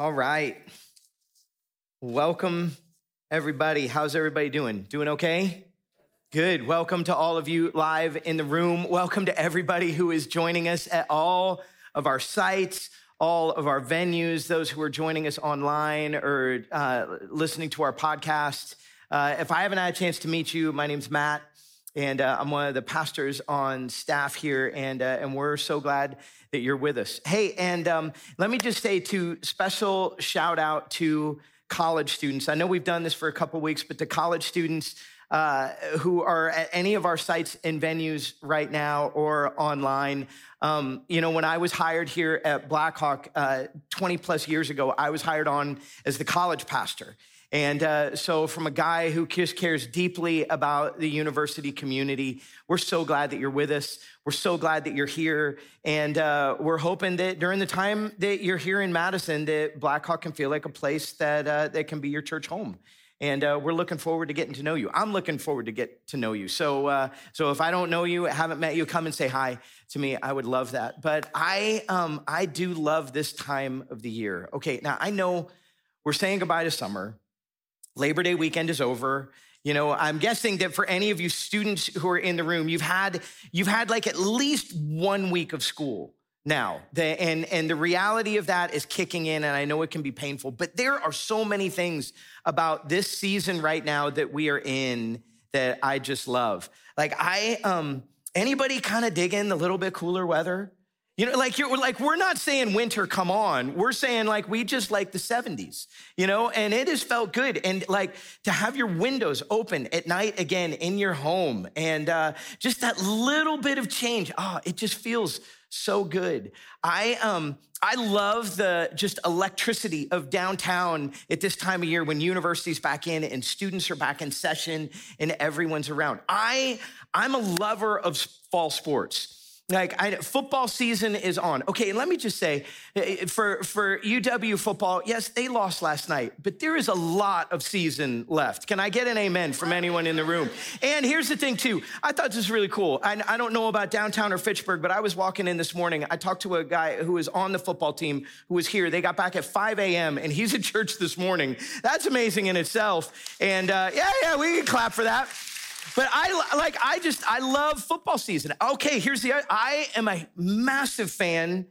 All right. Welcome, everybody. How's everybody doing? Doing okay? Good. Welcome to all of you live in the room. Welcome to everybody who is joining us at all of our sites, all of our venues, those who are joining us online or uh, listening to our podcast. Uh, if I haven't had a chance to meet you, my name's Matt, and uh, I'm one of the pastors on staff here, and, uh, and we're so glad that you're with us. Hey, and um, let me just say to special shout out to college students. I know we've done this for a couple weeks, but to college students uh, who are at any of our sites and venues right now or online. Um, you know, when I was hired here at Blackhawk uh, 20 plus years ago, I was hired on as the college pastor. And uh, so, from a guy who just cares deeply about the university community, we're so glad that you're with us. We're so glad that you're here. And uh, we're hoping that during the time that you're here in Madison, that Blackhawk can feel like a place that, uh, that can be your church home. And uh, we're looking forward to getting to know you. I'm looking forward to get to know you. So, uh, so if I don't know you, haven't met you, come and say hi to me. I would love that. But I, um, I do love this time of the year. Okay, now I know we're saying goodbye to summer. Labor Day weekend is over. You know, I'm guessing that for any of you students who are in the room, you've had you've had like at least one week of school now. The, and and the reality of that is kicking in and I know it can be painful, but there are so many things about this season right now that we are in that I just love. Like I um anybody kind of dig in the little bit cooler weather? You know, like you're like we're not saying winter, come on. We're saying like we just like the 70s, you know, and it has felt good. And like to have your windows open at night again in your home and uh, just that little bit of change. Ah, oh, it just feels so good. I um I love the just electricity of downtown at this time of year when universities back in and students are back in session and everyone's around. I I'm a lover of fall sports. Like I, football season is on. Okay, and let me just say, eh, eh, for for UW football, yes, they lost last night, but there is a lot of season left. Can I get an amen from anyone in the room? And here's the thing too. I thought this was really cool. I, I don't know about downtown or Fitchburg, but I was walking in this morning. I talked to a guy who was on the football team who was here. They got back at 5 a.m. and he's at church this morning. That's amazing in itself. And uh, yeah, yeah, we can clap for that. But I like, I just, I love football season. Okay, here's the, I am a massive fan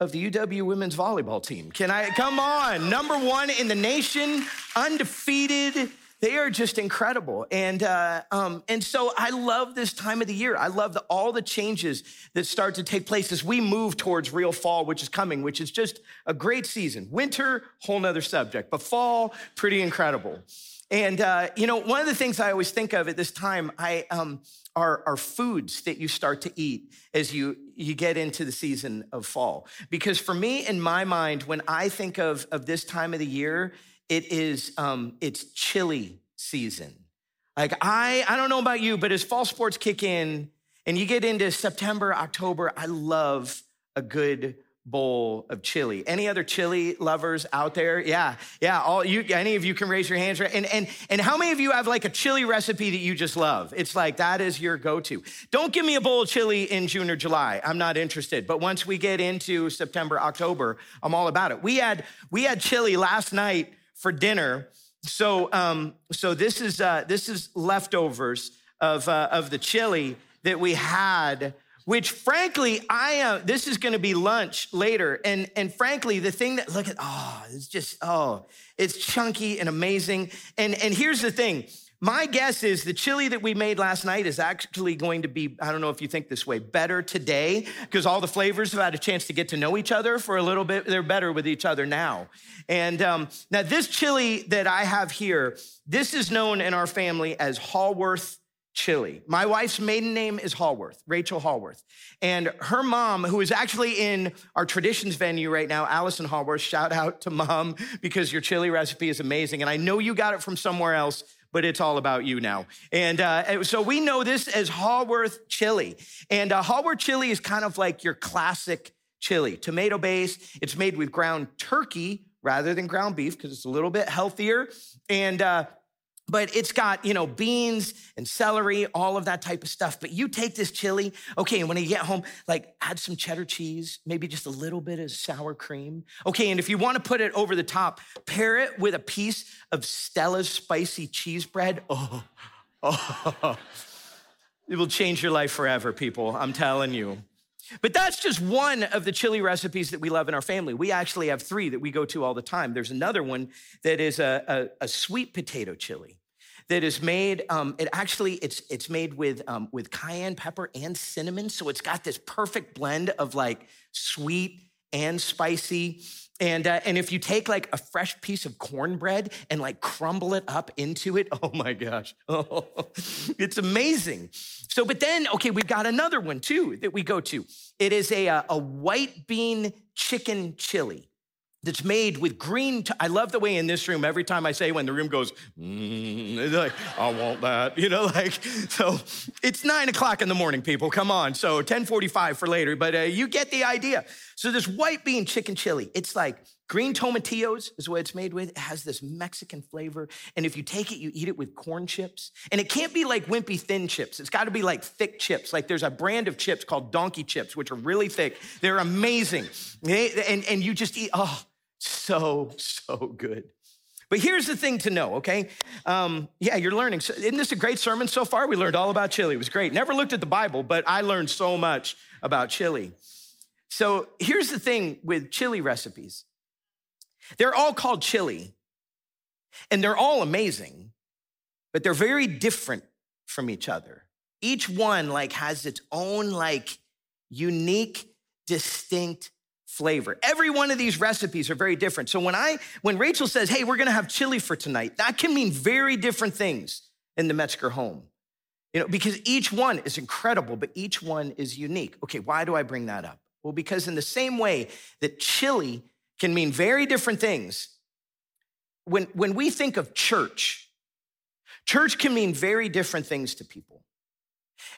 of the UW women's volleyball team. Can I, come on, number one in the nation, undefeated. They are just incredible. And, uh, um, and so I love this time of the year. I love the, all the changes that start to take place as we move towards real fall, which is coming, which is just a great season. Winter, whole nother subject, but fall, pretty incredible. And, uh, you know, one of the things I always think of at this time I, um, are, are foods that you start to eat as you, you get into the season of fall. Because for me, in my mind, when I think of, of this time of the year, it is, um, it's chili season. Like I, I don't know about you, but as fall sports kick in and you get into September, October, I love a good bowl of chili. Any other chili lovers out there? Yeah, yeah. All you, any of you can raise your hands. And and and how many of you have like a chili recipe that you just love? It's like that is your go-to. Don't give me a bowl of chili in June or July. I'm not interested. But once we get into September, October, I'm all about it. We had we had chili last night for dinner. So um so this is uh this is leftovers of uh, of the chili that we had which frankly, I am, this is to be lunch later. And, and frankly, the thing that, look at, oh, it's just, oh, it's chunky and amazing. And, and here's the thing. My guess is the chili that we made last night is actually going to be, I don't know if you think this way, better today because all the flavors have had a chance to get to know each other for a little bit. They're better with each other now. And um, now, this chili that I have here, this is known in our family as Hallworth chili. My wife's maiden name is Hallworth, Rachel Hallworth. And her mom, who is actually in our traditions venue right now, Allison Hallworth, shout out to mom because your chili recipe is amazing. And I know you got it from somewhere else, but it's all about you now. And uh, so we know this as Hallworth chili. And uh, Hallworth chili is kind of like your classic chili, tomato based. It's made with ground turkey rather than ground beef because it's a little bit healthier. And uh, but it's got, you know, beans and celery, all of that type of stuff. But you take this chili, okay, and when you get home, like add some cheddar cheese, maybe just a little bit of sour cream. Okay, and if you want to put it over the top, pair it with a piece of Stella's spicy cheese bread. Oh, oh. It will change your life forever, people. I'm telling you. But that's just one of the chili recipes that we love in our family. We actually have three that we go to all the time. There's another one that is a, a, a sweet potato chili that is made. Um, it actually it's it's made with um, with cayenne pepper and cinnamon, so it's got this perfect blend of like sweet and spicy. And uh, and if you take like a fresh piece of cornbread and like crumble it up into it, oh my gosh, oh, it's amazing. So, but then okay, we've got another one too that we go to. It is a uh, a white bean chicken chili that's made with green. T- I love the way in this room, every time I say when the room goes, mm, like, I want that, you know, like, so it's nine o'clock in the morning, people, come on. So 1045 for later, but uh, you get the idea. So this white bean chicken chili, it's like green tomatillos is what it's made with. It has this Mexican flavor. And if you take it, you eat it with corn chips. And it can't be like wimpy thin chips. It's got to be like thick chips. Like there's a brand of chips called donkey chips, which are really thick. They're amazing. And, and you just eat, oh, so, so good. But here's the thing to know, okay? Um, yeah, you're learning. So, isn't this a great sermon so far? We learned all about chili. It was great. Never looked at the Bible, but I learned so much about chili. So here's the thing with chili recipes they're all called chili, and they're all amazing, but they're very different from each other. Each one like has its own like unique, distinct flavor. Every one of these recipes are very different. So when I when Rachel says, "Hey, we're going to have chili for tonight," that can mean very different things in the Metzger home. You know, because each one is incredible, but each one is unique. Okay, why do I bring that up? Well, because in the same way that chili can mean very different things, when, when we think of church, church can mean very different things to people.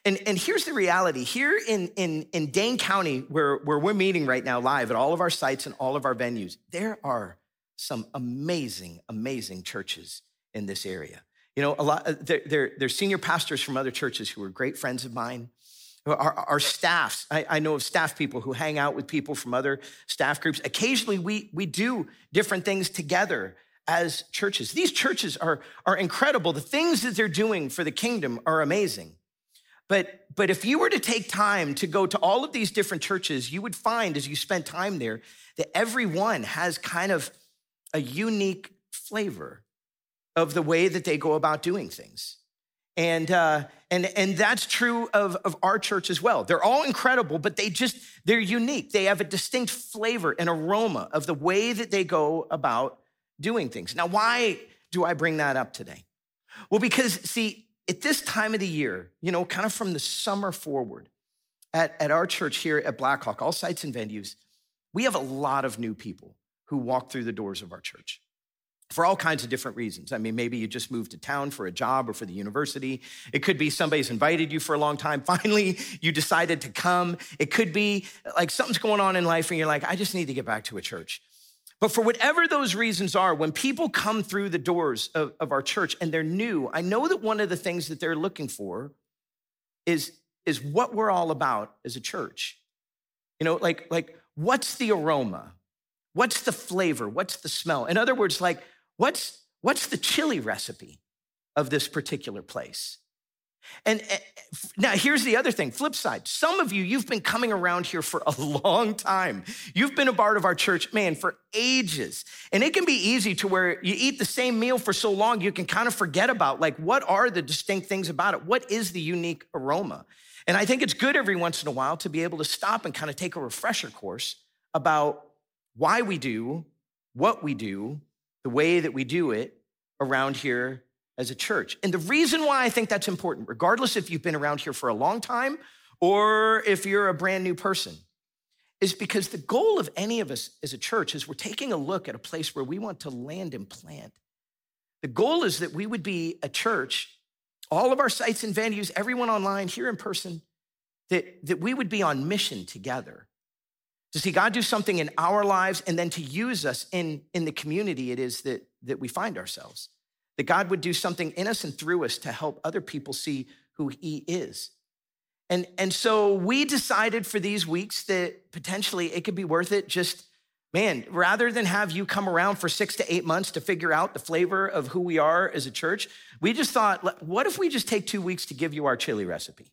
And, and here's the reality here in, in, in Dane County, where, where we're meeting right now live at all of our sites and all of our venues, there are some amazing, amazing churches in this area. You know, a lot, uh, they're, they're, they're senior pastors from other churches who are great friends of mine. Our, our staffs, I, I, know of staff people who hang out with people from other staff groups. Occasionally, we, we do different things together as churches. These churches are, are incredible. The things that they're doing for the kingdom are amazing. But, but if you were to take time to go to all of these different churches, you would find as you spent time there that every one has kind of a unique flavor of the way that they go about doing things. And, uh, and, and that's true of, of our church as well. They're all incredible, but they just, they're unique. They have a distinct flavor and aroma of the way that they go about doing things. Now, why do I bring that up today? Well, because see, at this time of the year, you know, kind of from the summer forward, at, at our church here at Blackhawk, all sites and venues, we have a lot of new people who walk through the doors of our church for all kinds of different reasons. I mean, maybe you just moved to town for a job or for the university. It could be somebody's invited you for a long time. Finally, you decided to come. It could be like something's going on in life and you're like, I just need to get back to a church. But for whatever those reasons are, when people come through the doors of, of our church and they're new, I know that one of the things that they're looking for is, is what we're all about as a church. You know, like, like what's the aroma? What's the flavor? What's the smell? In other words, like, What's, what's the chili recipe of this particular place? And eh, now here's the other thing, flip side. Some of you, you've been coming around here for a long time. You've been a part of our church, man, for ages. And it can be easy to where you eat the same meal for so long, you can kind of forget about like, what are the distinct things about it? What is the unique aroma? And I think it's good every once in a while to be able to stop and kind of take a refresher course about why we do what we do the way that we do it around here as a church. And the reason why I think that's important, regardless if you've been around here for a long time or if you're a brand new person, is because the goal of any of us as a church is we're taking a look at a place where we want to land and plant. The goal is that we would be a church, all of our sites and venues, everyone online, here in person, that, that we would be on mission together to see God do something in our lives and then to use us in, in the community it is that, that we find ourselves. that God would do something in us and through us to help other people see who He is. And, and so we decided for these weeks that potentially it could be worth it just, man, rather than have you come around for six to eight months to figure out the flavor of who we are as a church, we just thought, what if we just take two weeks to give you our chili recipe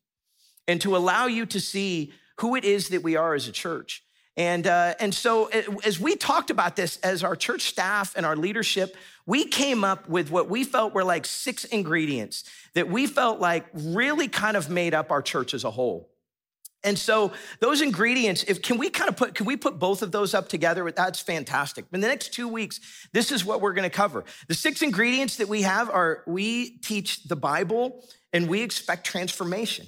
and to allow you to see who it is that we are as a church? And, uh, and so, uh, as we talked about this as our church staff and our leadership, we came up with what we felt were like six ingredients that we felt like really kind of made up our church as a whole. And so those ingredients, if can we kind of put, can we put both of those up together? That's fantastic. In the next two weeks, this is what we're going to cover. The six ingredients that we have are we teach the Bible and we expect transformation.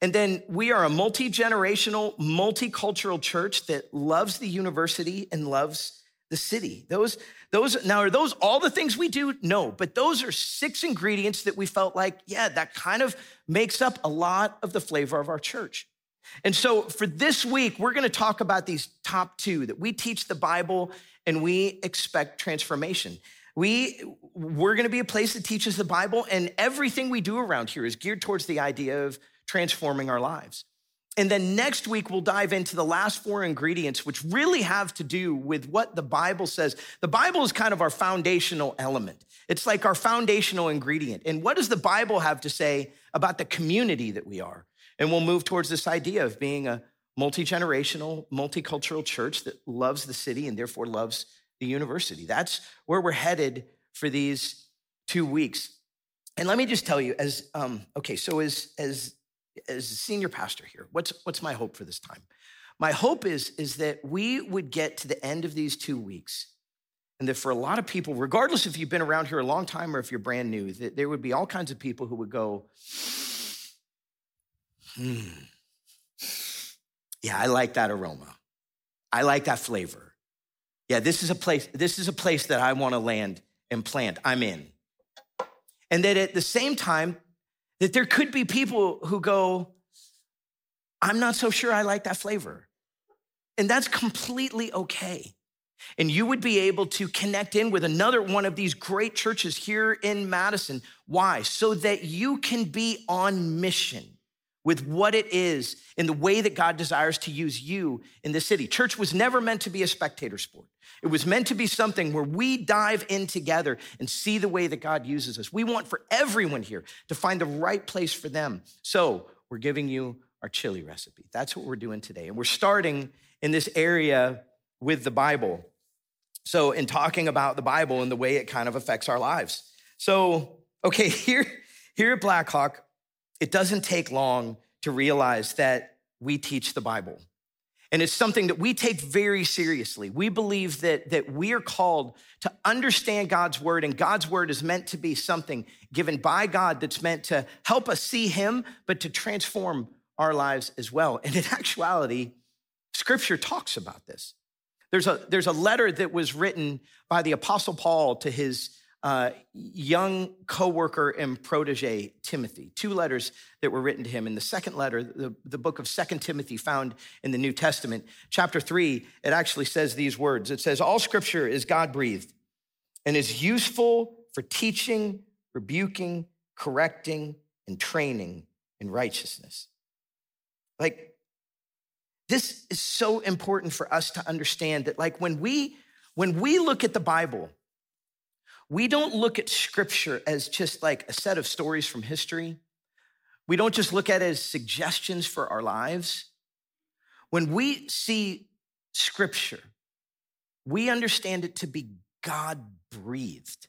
And then we are a multi generational, multicultural church that loves the university and loves the city. Those, those, now are those all the things we do? No, but those are six ingredients that we felt like, yeah, that kind of makes up a lot of the flavor of our church. And so for this week, we're gonna talk about these top two that we teach the Bible and we expect transformation. We, we're gonna be a place that teaches the Bible, and everything we do around here is geared towards the idea of transforming our lives. And then next week, we'll dive into the last four ingredients, which really have to do with what the Bible says. The Bible is kind of our foundational element, it's like our foundational ingredient. And what does the Bible have to say about the community that we are? And we'll move towards this idea of being a multi generational, multicultural church that loves the city and therefore loves the university. That's where we're headed for these two weeks. And let me just tell you, as um, okay, so as as as a senior pastor here, what's, what's my hope for this time? My hope is, is that we would get to the end of these two weeks and that for a lot of people, regardless if you've been around here a long time or if you're brand new, that there would be all kinds of people who would go, hmm, yeah, I like that aroma. I like that flavor. Yeah, this is a place, this is a place that I want to land and plant. I'm in. And that at the same time, that there could be people who go, I'm not so sure I like that flavor. And that's completely okay. And you would be able to connect in with another one of these great churches here in Madison. Why? So that you can be on mission with what it is in the way that God desires to use you in the city. Church was never meant to be a spectator sport. It was meant to be something where we dive in together and see the way that God uses us. We want for everyone here to find the right place for them. So we're giving you our chili recipe. That's what we're doing today. And we're starting in this area with the Bible. So, in talking about the Bible and the way it kind of affects our lives. So, okay, here, here at Blackhawk, it doesn't take long to realize that we teach the Bible. And it's something that we take very seriously. We believe that, that we are called to understand God's word, and God's word is meant to be something given by God that's meant to help us see Him, but to transform our lives as well. And in actuality, scripture talks about this. There's a, there's a letter that was written by the Apostle Paul to his uh, young co-worker and protege Timothy. Two letters that were written to him. In the second letter, the, the book of Second Timothy found in the New Testament, chapter three, it actually says these words. It says, all scripture is God-breathed and is useful for teaching, rebuking, correcting, and training in righteousness. Like, this is so important for us to understand that like when we when we look at the Bible, we don't look at scripture as just like a set of stories from history. We don't just look at it as suggestions for our lives. When we see scripture, we understand it to be God breathed.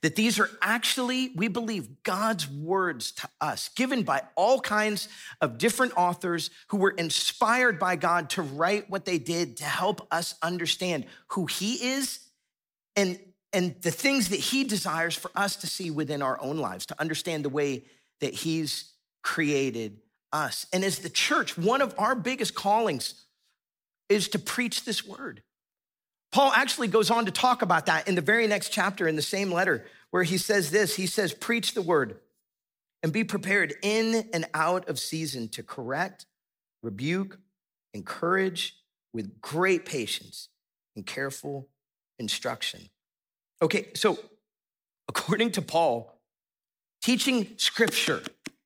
That these are actually, we believe, God's words to us, given by all kinds of different authors who were inspired by God to write what they did to help us understand who He is and and the things that he desires for us to see within our own lives, to understand the way that he's created us. And as the church, one of our biggest callings is to preach this word. Paul actually goes on to talk about that in the very next chapter in the same letter, where he says this He says, Preach the word and be prepared in and out of season to correct, rebuke, encourage with great patience and careful instruction. Okay, so according to Paul, teaching scripture,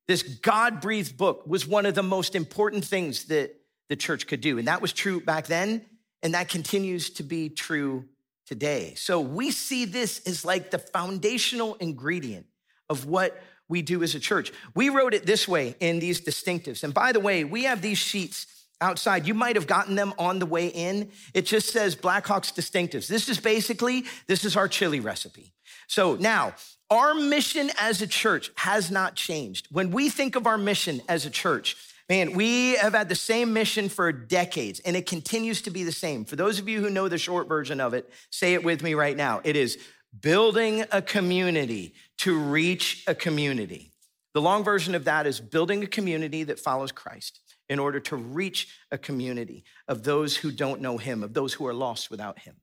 this God breathed book, was one of the most important things that the church could do. And that was true back then, and that continues to be true today. So we see this as like the foundational ingredient of what we do as a church. We wrote it this way in these distinctives. And by the way, we have these sheets outside. You might have gotten them on the way in. It just says Blackhawks distinctives. This is basically, this is our chili recipe. So now, our mission as a church has not changed. When we think of our mission as a church, man, we have had the same mission for decades and it continues to be the same. For those of you who know the short version of it, say it with me right now. It is building a community to reach a community. The long version of that is building a community that follows Christ in order to reach a community of those who don't know him, of those who are lost without him.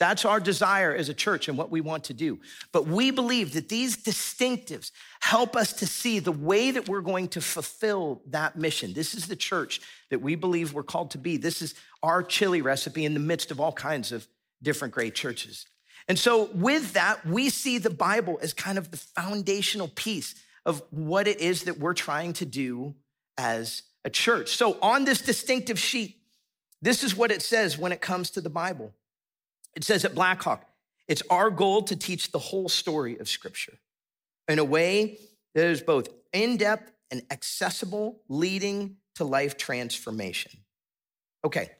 That's our desire as a church and what we want to do. But we believe that these distinctives help us to see the way that we're going to fulfill that mission. This is the church that we believe we're called to be. This is our chili recipe in the midst of all kinds of different great churches. And so, with that, we see the Bible as kind of the foundational piece of what it is that we're trying to do as a church. So, on this distinctive sheet, this is what it says when it comes to the Bible. It says at Blackhawk, it's our goal to teach the whole story of Scripture in a way that is both in depth and accessible, leading to life transformation. Okay,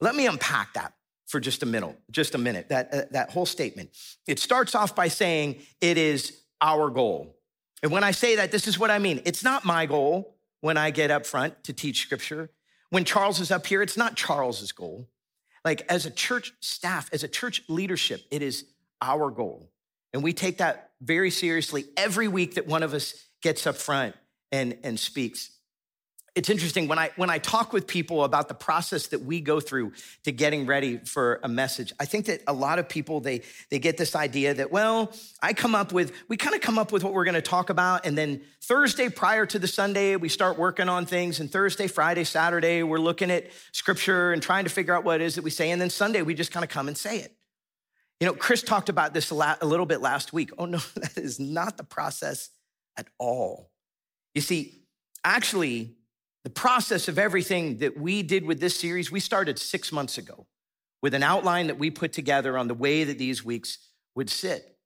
let me unpack that for just a minute. Just a minute. That uh, that whole statement. It starts off by saying it is our goal, and when I say that, this is what I mean. It's not my goal when I get up front to teach Scripture. When Charles is up here, it's not Charles's goal. Like as a church staff, as a church leadership, it is our goal. And we take that very seriously every week that one of us gets up front and, and speaks it's interesting when I when I talk with people about the process that we go through to getting ready for a message. I think that a lot of people they they get this idea that well, I come up with we kind of come up with what we're going to talk about and then Thursday prior to the Sunday we start working on things and Thursday, Friday, Saturday we're looking at scripture and trying to figure out what it is that we say and then Sunday we just kind of come and say it. You know, Chris talked about this a, la- a little bit last week. Oh no, that is not the process at all. You see, actually the process of everything that we did with this series, we started six months ago with an outline that we put together on the way that these weeks would sit.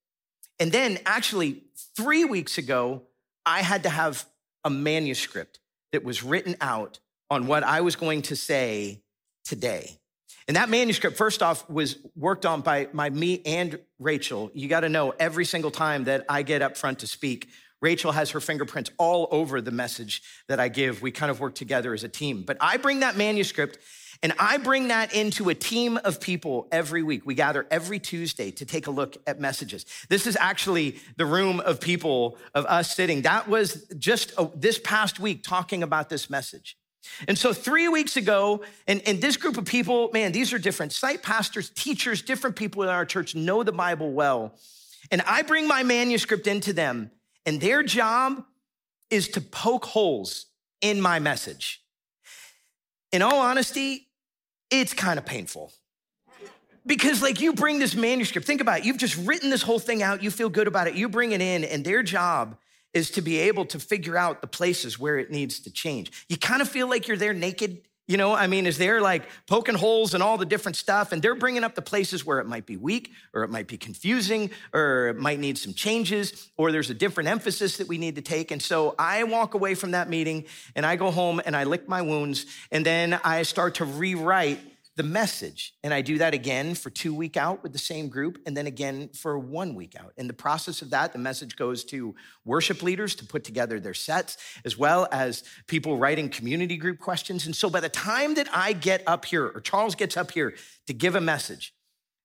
And then, actually, three weeks ago, I had to have a manuscript that was written out on what I was going to say today. And that manuscript, first off, was worked on by my me and Rachel. You got to know every single time that I get up front to speak, Rachel has her fingerprints all over the message that I give. We kind of work together as a team. But I bring that manuscript and I bring that into a team of people every week. We gather every Tuesday to take a look at messages. This is actually the room of people of us sitting. That was just a, this past week talking about this message. And so, three weeks ago, and, and this group of people, man, these are different site pastors, teachers, different people in our church know the Bible well. And I bring my manuscript into them, and their job is to poke holes in my message. In all honesty, it's kind of painful. Because, like, you bring this manuscript, think about it. You've just written this whole thing out. You feel good about it. You bring it in, and their job is to be able to figure out the places where it needs to change. You kind of feel like you're there naked you know, I mean, is they're like poking holes and all the different stuff, and they're bringing up the places where it might be weak, or it might be confusing, or it might need some changes, or there's a different emphasis that we need to take. And so I walk away from that meeting and I go home and I lick my wounds, and then I start to rewrite the message. And I do that again for two week out with the same group, and then again for one week out. In the process of that, the message goes to worship leaders to put together their sets, as well as people writing community group questions. And so by the time that I get up here, or Charles gets up here to give a message,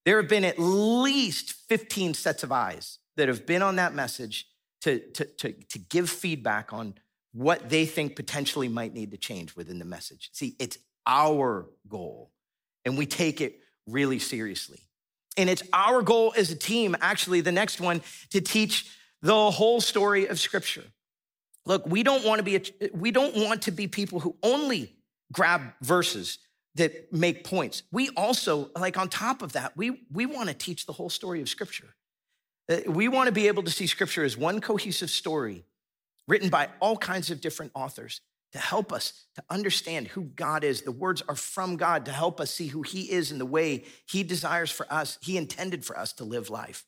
there have been at least 15 sets of eyes that have been on that message to, to, to, to give feedback on what they think potentially might need to change within the message. See, it's our goal and we take it really seriously. And it's our goal as a team, actually, the next one, to teach the whole story of Scripture. Look, we don't want to be a, we don't want to be people who only grab verses that make points. We also, like on top of that, we we want to teach the whole story of Scripture. Uh, we want to be able to see scripture as one cohesive story written by all kinds of different authors to help us to understand who God is. The words are from God to help us see who He is and the way He desires for us, He intended for us to live life.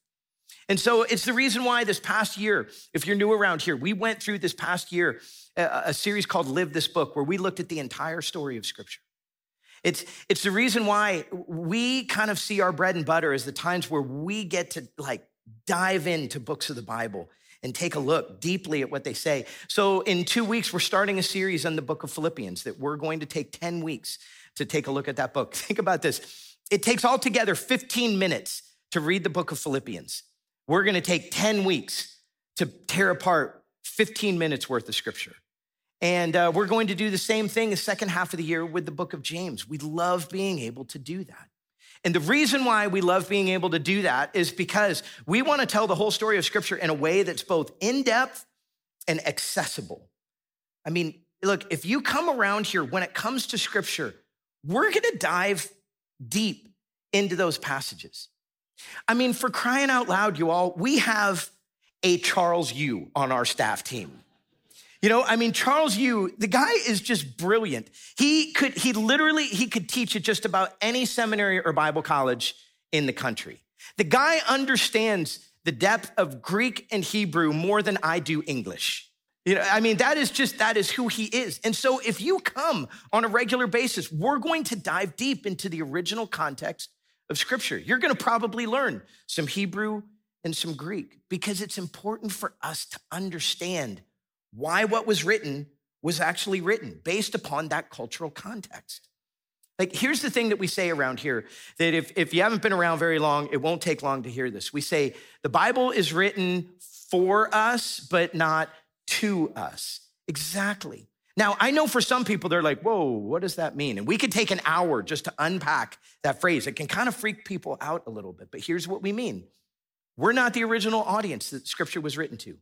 And so it's the reason why this past year, if you're new around here, we went through this past year a, a series called Live This Book, where we looked at the entire story of Scripture. It's, it's the reason why we kind of see our bread and butter as the times where we get to like dive into books of the Bible and take a look deeply at what they say. So, in two weeks, we're starting a series on the book of Philippians that we're going to take 10 weeks to take a look at that book. Think about this it takes altogether 15 minutes to read the book of Philippians. We're going to take 10 weeks to tear apart 15 minutes worth of scripture. And uh, we're going to do the same thing the second half of the year with the book of James. We love being able to do that. And the reason why we love being able to do that is because we want to tell the whole story of Scripture in a way that's both in depth and accessible. I mean, look, if you come around here when it comes to Scripture, we're going to dive deep into those passages. I mean, for crying out loud, you all, we have a Charles Yu on our staff team. You know, I mean, Charles Yu, the guy is just brilliant. He could, he literally, he could teach at just about any seminary or Bible college in the country. The guy understands the depth of Greek and Hebrew more than I do English. You know, I mean, that is just, that is who he is. And so if you come on a regular basis, we're going to dive deep into the original context of scripture. You're going to probably learn some Hebrew and some Greek because it's important for us to understand why what was written was actually written based upon that cultural context. Like, here's the thing that we say around here that if, if you haven't been around very long, it won't take long to hear this. We say the Bible is written for us, but not to us. Exactly. Now, I know for some people, they're like, whoa, what does that mean? And we could take an hour just to unpack that phrase. It can kind of freak people out a little bit, but here's what we mean we're not the original audience that scripture was written to.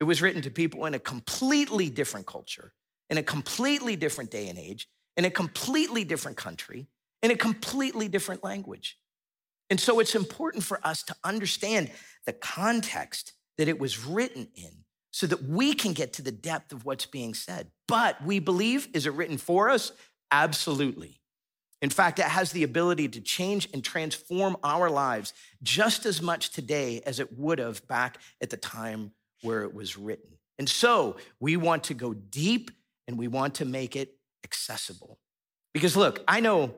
It was written to people in a completely different culture, in a completely different day and age, in a completely different country, in a completely different language. And so it's important for us to understand the context that it was written in so that we can get to the depth of what's being said. But we believe, is it written for us? Absolutely. In fact, it has the ability to change and transform our lives just as much today as it would have back at the time where it was written. And so we want to go deep and we want to make it accessible. Because look, I know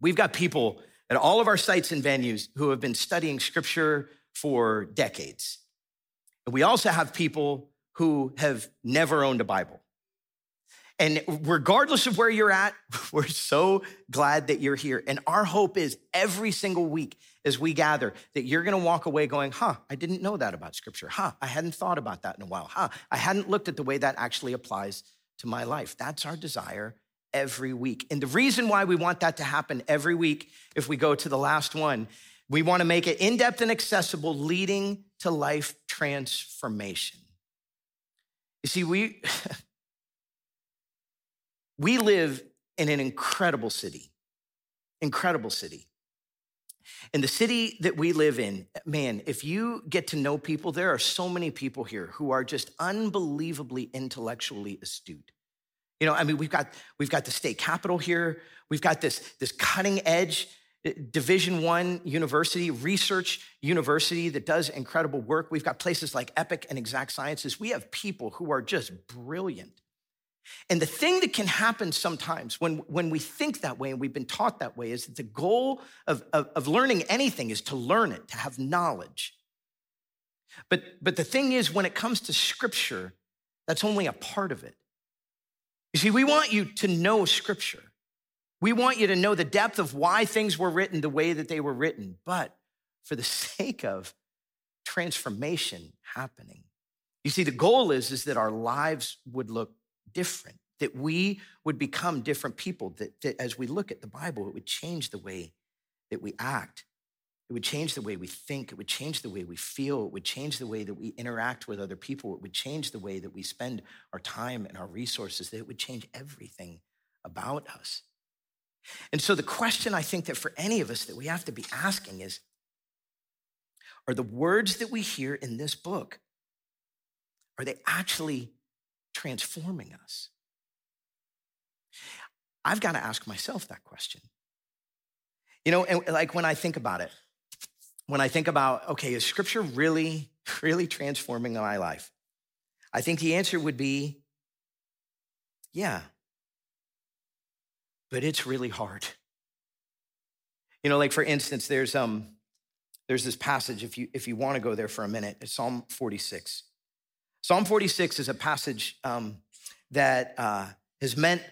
we've got people at all of our sites and venues who have been studying scripture for decades. And we also have people who have never owned a Bible. And regardless of where you're at, we're so glad that you're here. And our hope is every single week as we gather that you're going to walk away going, huh, I didn't know that about scripture. Huh, I hadn't thought about that in a while. Huh, I hadn't looked at the way that actually applies to my life. That's our desire every week. And the reason why we want that to happen every week, if we go to the last one, we want to make it in depth and accessible, leading to life transformation. You see, we. We live in an incredible city, incredible city. In the city that we live in, man, if you get to know people, there are so many people here who are just unbelievably intellectually astute. You know, I mean, we've got we've got the state capitol here. We've got this this cutting edge eh, Division One university, research university that does incredible work. We've got places like Epic and Exact Sciences. We have people who are just brilliant. And the thing that can happen sometimes when, when we think that way and we've been taught that way is that the goal of, of, of learning anything is to learn it, to have knowledge. But, but the thing is, when it comes to scripture, that's only a part of it. You see, we want you to know scripture. We want you to know the depth of why things were written the way that they were written, but for the sake of transformation happening. You see, the goal is, is that our lives would look different, that we would become different people, that, that as we look at the Bible, it would change the way that we act. It would change the way we think. It would change the way we feel. It would change the way that we interact with other people. It would change the way that we spend our time and our resources. That it would change everything about us. And so, the question I think that for any of us that we have to be asking is are the words that we hear in this book, are they actually transforming us? I've got to ask myself that question. You know, and like when I think about it, when I think about, okay, is scripture really, really transforming my life? I think the answer would be yeah. But it's really hard. You know, like for instance, there's um there's this passage, if you if you want to go there for a minute, it's Psalm 46. Psalm 46 is a passage um, that uh, has meant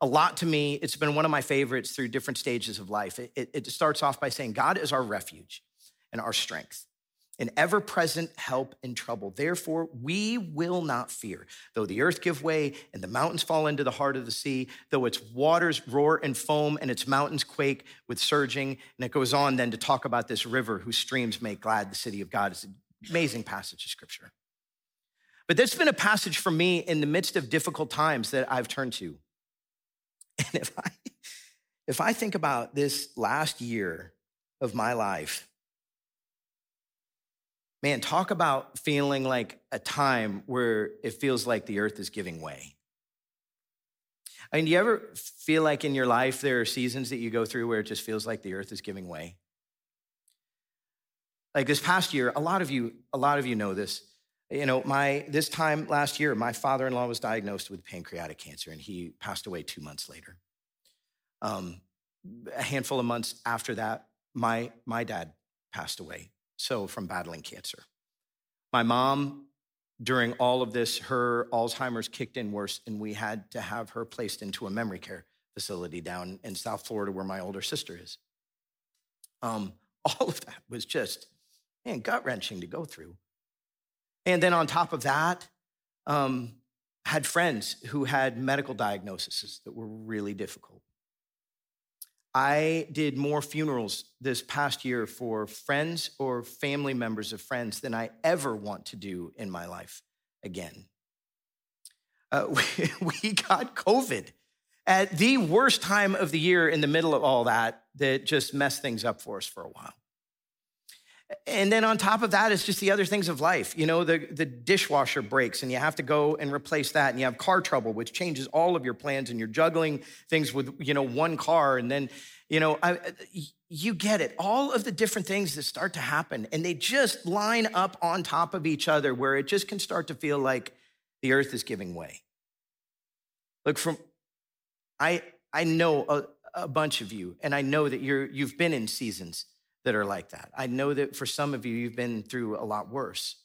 a lot to me. It's been one of my favorites through different stages of life. It, it, it starts off by saying, God is our refuge and our strength, an ever present help in trouble. Therefore, we will not fear. Though the earth give way and the mountains fall into the heart of the sea, though its waters roar and foam and its mountains quake with surging. And it goes on then to talk about this river whose streams make glad the city of God. It's an amazing passage of scripture. But that's been a passage for me in the midst of difficult times that I've turned to. And if I, if I think about this last year of my life, man, talk about feeling like a time where it feels like the earth is giving way. I mean, do you ever feel like in your life there are seasons that you go through where it just feels like the earth is giving way? Like this past year, a lot of you, a lot of you know this. You know, my this time last year, my father-in-law was diagnosed with pancreatic cancer, and he passed away two months later. Um, a handful of months after that, my my dad passed away. So from battling cancer, my mom, during all of this, her Alzheimer's kicked in worse, and we had to have her placed into a memory care facility down in South Florida, where my older sister is. Um, all of that was just man gut wrenching to go through. And then on top of that, um, had friends who had medical diagnoses that were really difficult. I did more funerals this past year for friends or family members of friends than I ever want to do in my life again. Uh, we, we got COVID at the worst time of the year in the middle of all that, that just messed things up for us for a while. And then on top of that, it's just the other things of life. You know, the, the dishwasher breaks and you have to go and replace that. And you have car trouble, which changes all of your plans and you're juggling things with, you know, one car. And then, you know, I, you get it. All of the different things that start to happen and they just line up on top of each other where it just can start to feel like the earth is giving way. Look, from, I, I know a, a bunch of you and I know that you're, you've been in seasons that are like that. I know that for some of you, you've been through a lot worse.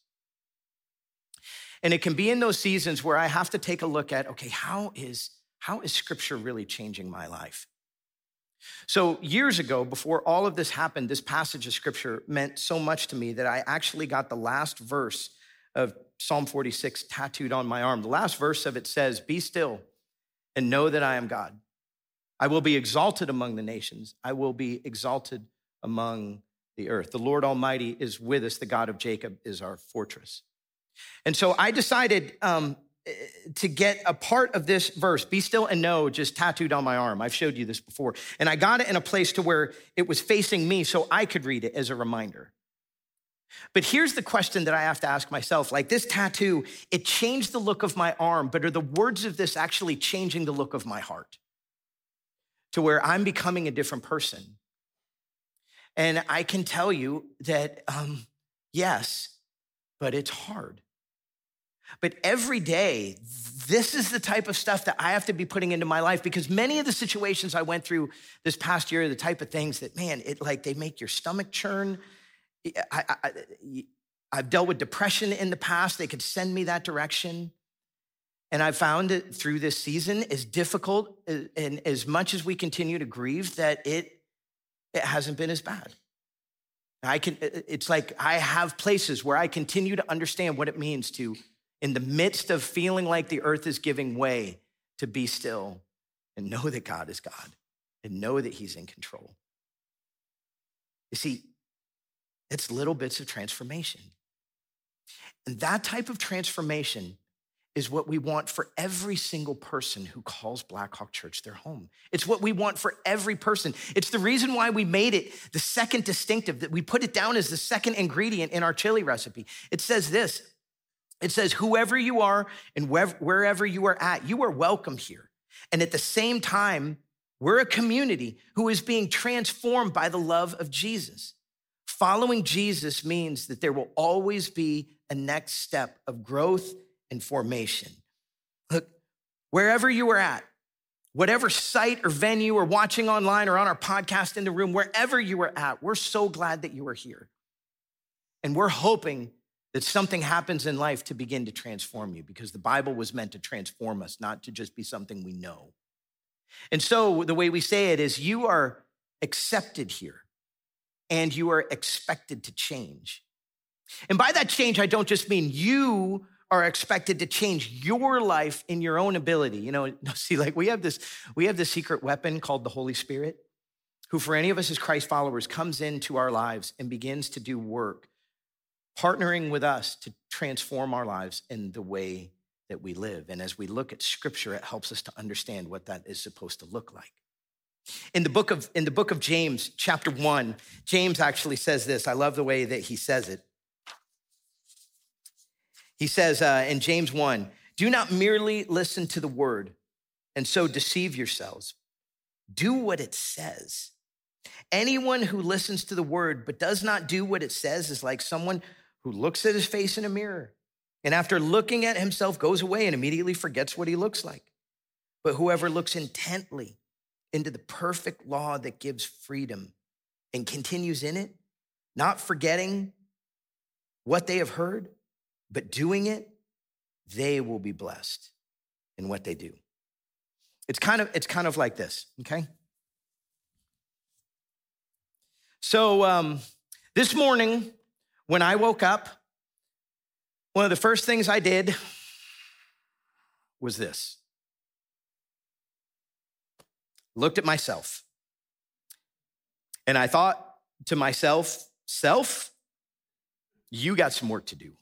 And it can be in those seasons where I have to take a look at, okay, how is, how is scripture really changing my life? So, years ago, before all of this happened, this passage of scripture meant so much to me that I actually got the last verse of Psalm 46 tattooed on my arm. The last verse of it says, Be still and know that I am God. I will be exalted among the nations, I will be exalted among the earth. The Lord Almighty is with us. The God of Jacob is our fortress. And so I decided um, to get a part of this verse, be still and know, just tattooed on my arm. I've showed you this before. And I got it in a place to where it was facing me so I could read it as a reminder. But here's the question that I have to ask myself like this tattoo, it changed the look of my arm, but are the words of this actually changing the look of my heart? To where I'm becoming a different person and I can tell you that, um, yes, but it's hard. But every day, this is the type of stuff that I have to be putting into my life because many of the situations I went through this past year are the type of things that, man, it like they make your stomach churn. I, I, I've dealt with depression in the past. They could send me that direction. And I found it through this season, as difficult and as much as we continue to grieve, that it it hasn't been as bad. I can, it's like I have places where I continue to understand what it means to, in the midst of feeling like the earth is giving way, to be still and know that God is God and know that He's in control. You see, it's little bits of transformation. And that type of transformation is what we want for every single person who calls Blackhawk Church their home. It's what we want for every person. It's the reason why we made it the second distinctive, that we put it down as the second ingredient in our chili recipe. It says this it says, whoever you are and wherever you are at, you are welcome here. And at the same time, we're a community who is being transformed by the love of Jesus. Following Jesus means that there will always be a next step of growth and formation. Look, wherever you are at, whatever site or venue or watching online or on our podcast in the room, wherever you are at, we're so glad that you are here. And we're hoping that something happens in life to begin to transform you because the Bible was meant to transform us, not to just be something we know. And so the way we say it is you are accepted here and you are expected to change. And by that change, I don't just mean you are expected to change your life in your own ability. You know, see, like we have this, we have this secret weapon called the Holy Spirit, who for any of us as Christ followers comes into our lives and begins to do work partnering with us to transform our lives in the way that we live. And as we look at scripture, it helps us to understand what that is supposed to look like. In the book of in the book of James, chapter 1, James actually says this. I love the way that he says it. He says uh, in James 1, do not merely listen to the word and so deceive yourselves. Do what it says. Anyone who listens to the word but does not do what it says is like someone who looks at his face in a mirror and after looking at himself goes away and immediately forgets what he looks like. But whoever looks intently into the perfect law that gives freedom and continues in it, not forgetting what they have heard, but doing it, they will be blessed in what they do. It's kind of, it's kind of like this, okay? So um, this morning, when I woke up, one of the first things I did was this looked at myself. And I thought to myself, self, you got some work to do.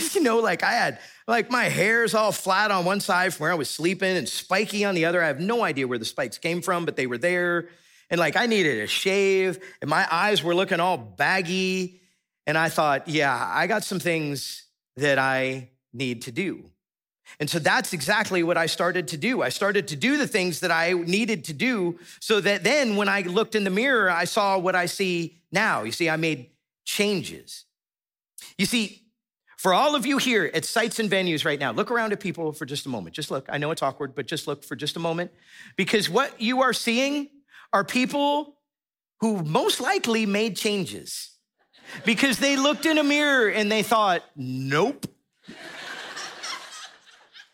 you know, like I had, like my hair's all flat on one side from where I was sleeping and spiky on the other. I have no idea where the spikes came from, but they were there and like I needed a shave and my eyes were looking all baggy. And I thought, yeah, I got some things that I need to do. And so that's exactly what I started to do. I started to do the things that I needed to do so that then when I looked in the mirror, I saw what I see now. You see, I made changes. You see, for all of you here at sites and venues right now, look around at people for just a moment. Just look. I know it's awkward, but just look for just a moment because what you are seeing are people who most likely made changes because they looked in a mirror and they thought, nope.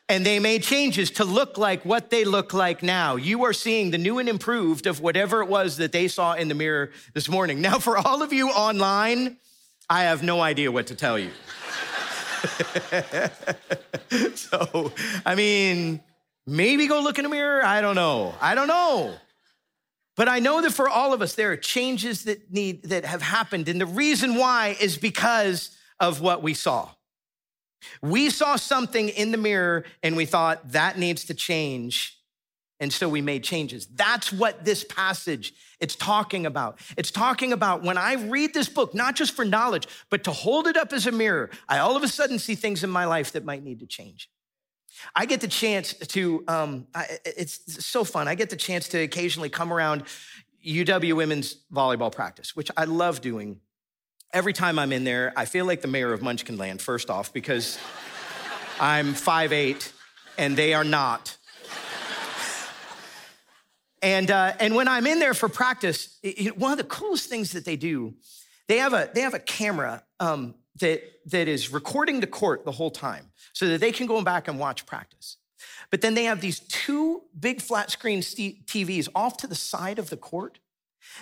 and they made changes to look like what they look like now. You are seeing the new and improved of whatever it was that they saw in the mirror this morning. Now, for all of you online, I have no idea what to tell you. so, I mean, maybe go look in the mirror. I don't know. I don't know. But I know that for all of us, there are changes that need that have happened. And the reason why is because of what we saw. We saw something in the mirror and we thought that needs to change. And so we made changes. That's what this passage it's talking about. It's talking about when I read this book, not just for knowledge, but to hold it up as a mirror, I all of a sudden see things in my life that might need to change. I get the chance to, um, I, it's so fun. I get the chance to occasionally come around UW women's volleyball practice, which I love doing. Every time I'm in there, I feel like the mayor of Munchkinland, first off, because I'm 5'8 and they are not. And, uh, and when I'm in there for practice, it, one of the coolest things that they do, they have a, they have a camera um, that, that is recording the court the whole time so that they can go back and watch practice. But then they have these two big flat screen TVs off to the side of the court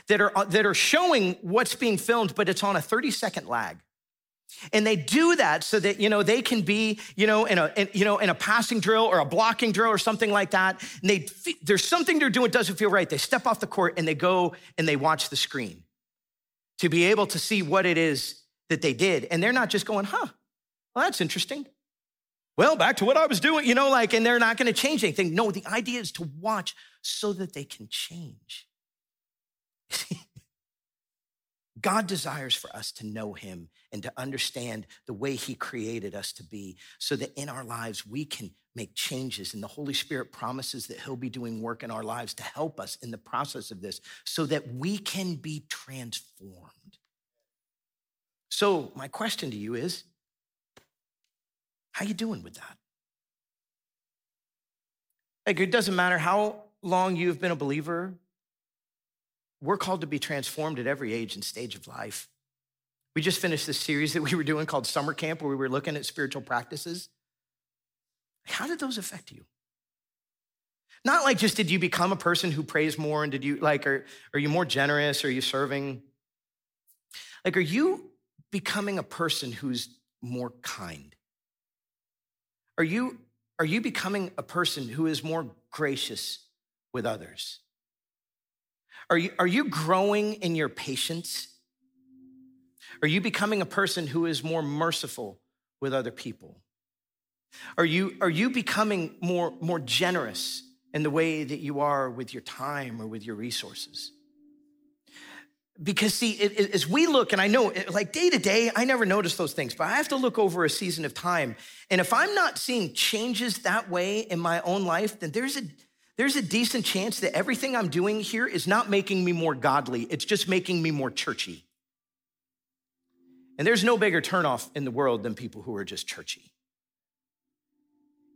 that are, that are showing what's being filmed, but it's on a 30 second lag. And they do that so that, you know, they can be, you know, in a, in, you know, in a passing drill or a blocking drill or something like that. And they, there's something they're doing doesn't feel right. They step off the court and they go and they watch the screen to be able to see what it is that they did. And they're not just going, huh, Well, that's interesting. Well, back to what I was doing, you know, like, and they're not going to change anything. No, the idea is to watch so that they can change. God desires for us to know Him and to understand the way He created us to be so that in our lives we can make changes. And the Holy Spirit promises that He'll be doing work in our lives to help us in the process of this so that we can be transformed. So, my question to you is how you doing with that? Like, it doesn't matter how long you've been a believer, we're called to be transformed at every age and stage of life. We just finished this series that we were doing called Summer Camp, where we were looking at spiritual practices. How did those affect you? Not like just did you become a person who prays more and did you like, are, are you more generous? Are you serving? Like, are you becoming a person who's more kind? Are you, are you becoming a person who is more gracious with others? Are you, are you growing in your patience? Are you becoming a person who is more merciful with other people? Are you, are you becoming more, more generous in the way that you are with your time or with your resources? Because, see, it, it, as we look, and I know, it, like day to day, I never notice those things, but I have to look over a season of time. And if I'm not seeing changes that way in my own life, then there's a, there's a decent chance that everything I'm doing here is not making me more godly, it's just making me more churchy. And there's no bigger turnoff in the world than people who are just churchy.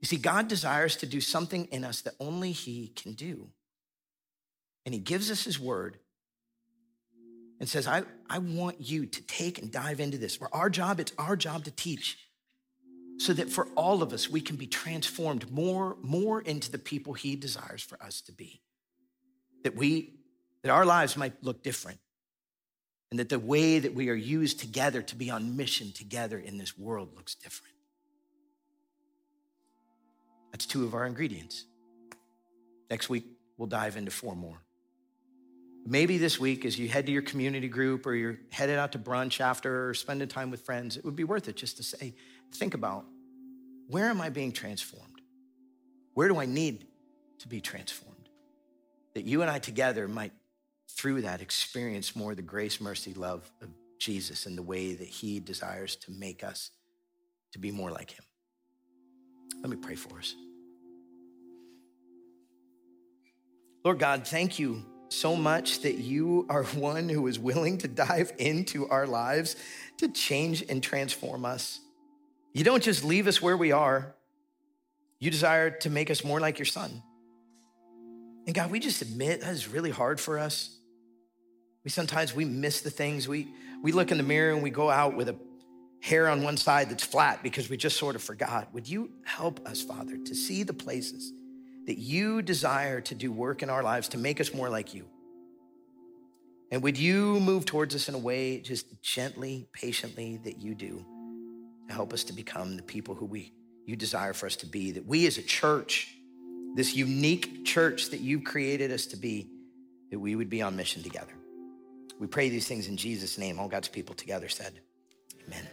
You see, God desires to do something in us that only He can do. And He gives us His word and says, I, I want you to take and dive into this. For our job, it's our job to teach so that for all of us, we can be transformed more, more into the people he desires for us to be. That we, that our lives might look different. And that the way that we are used together to be on mission together in this world looks different. That's two of our ingredients. Next week, we'll dive into four more. Maybe this week, as you head to your community group or you're headed out to brunch after or spending time with friends, it would be worth it just to say, think about where am I being transformed? Where do I need to be transformed? That you and I together might, through that, experience more the grace, mercy, love of Jesus and the way that he desires to make us to be more like him. Let me pray for us. Lord God, thank you so much that you are one who is willing to dive into our lives to change and transform us. You don't just leave us where we are, you desire to make us more like your son. And God, we just admit that is really hard for us. We sometimes we miss the things. We we look in the mirror and we go out with a hair on one side that's flat because we just sort of forgot. Would you help us, Father, to see the places that you desire to do work in our lives to make us more like you? And would you move towards us in a way just gently, patiently that you do? Help us to become the people who we you desire for us to be that we as a church this unique church that you've created us to be that we would be on mission together. We pray these things in jesus name. All god's people together said amen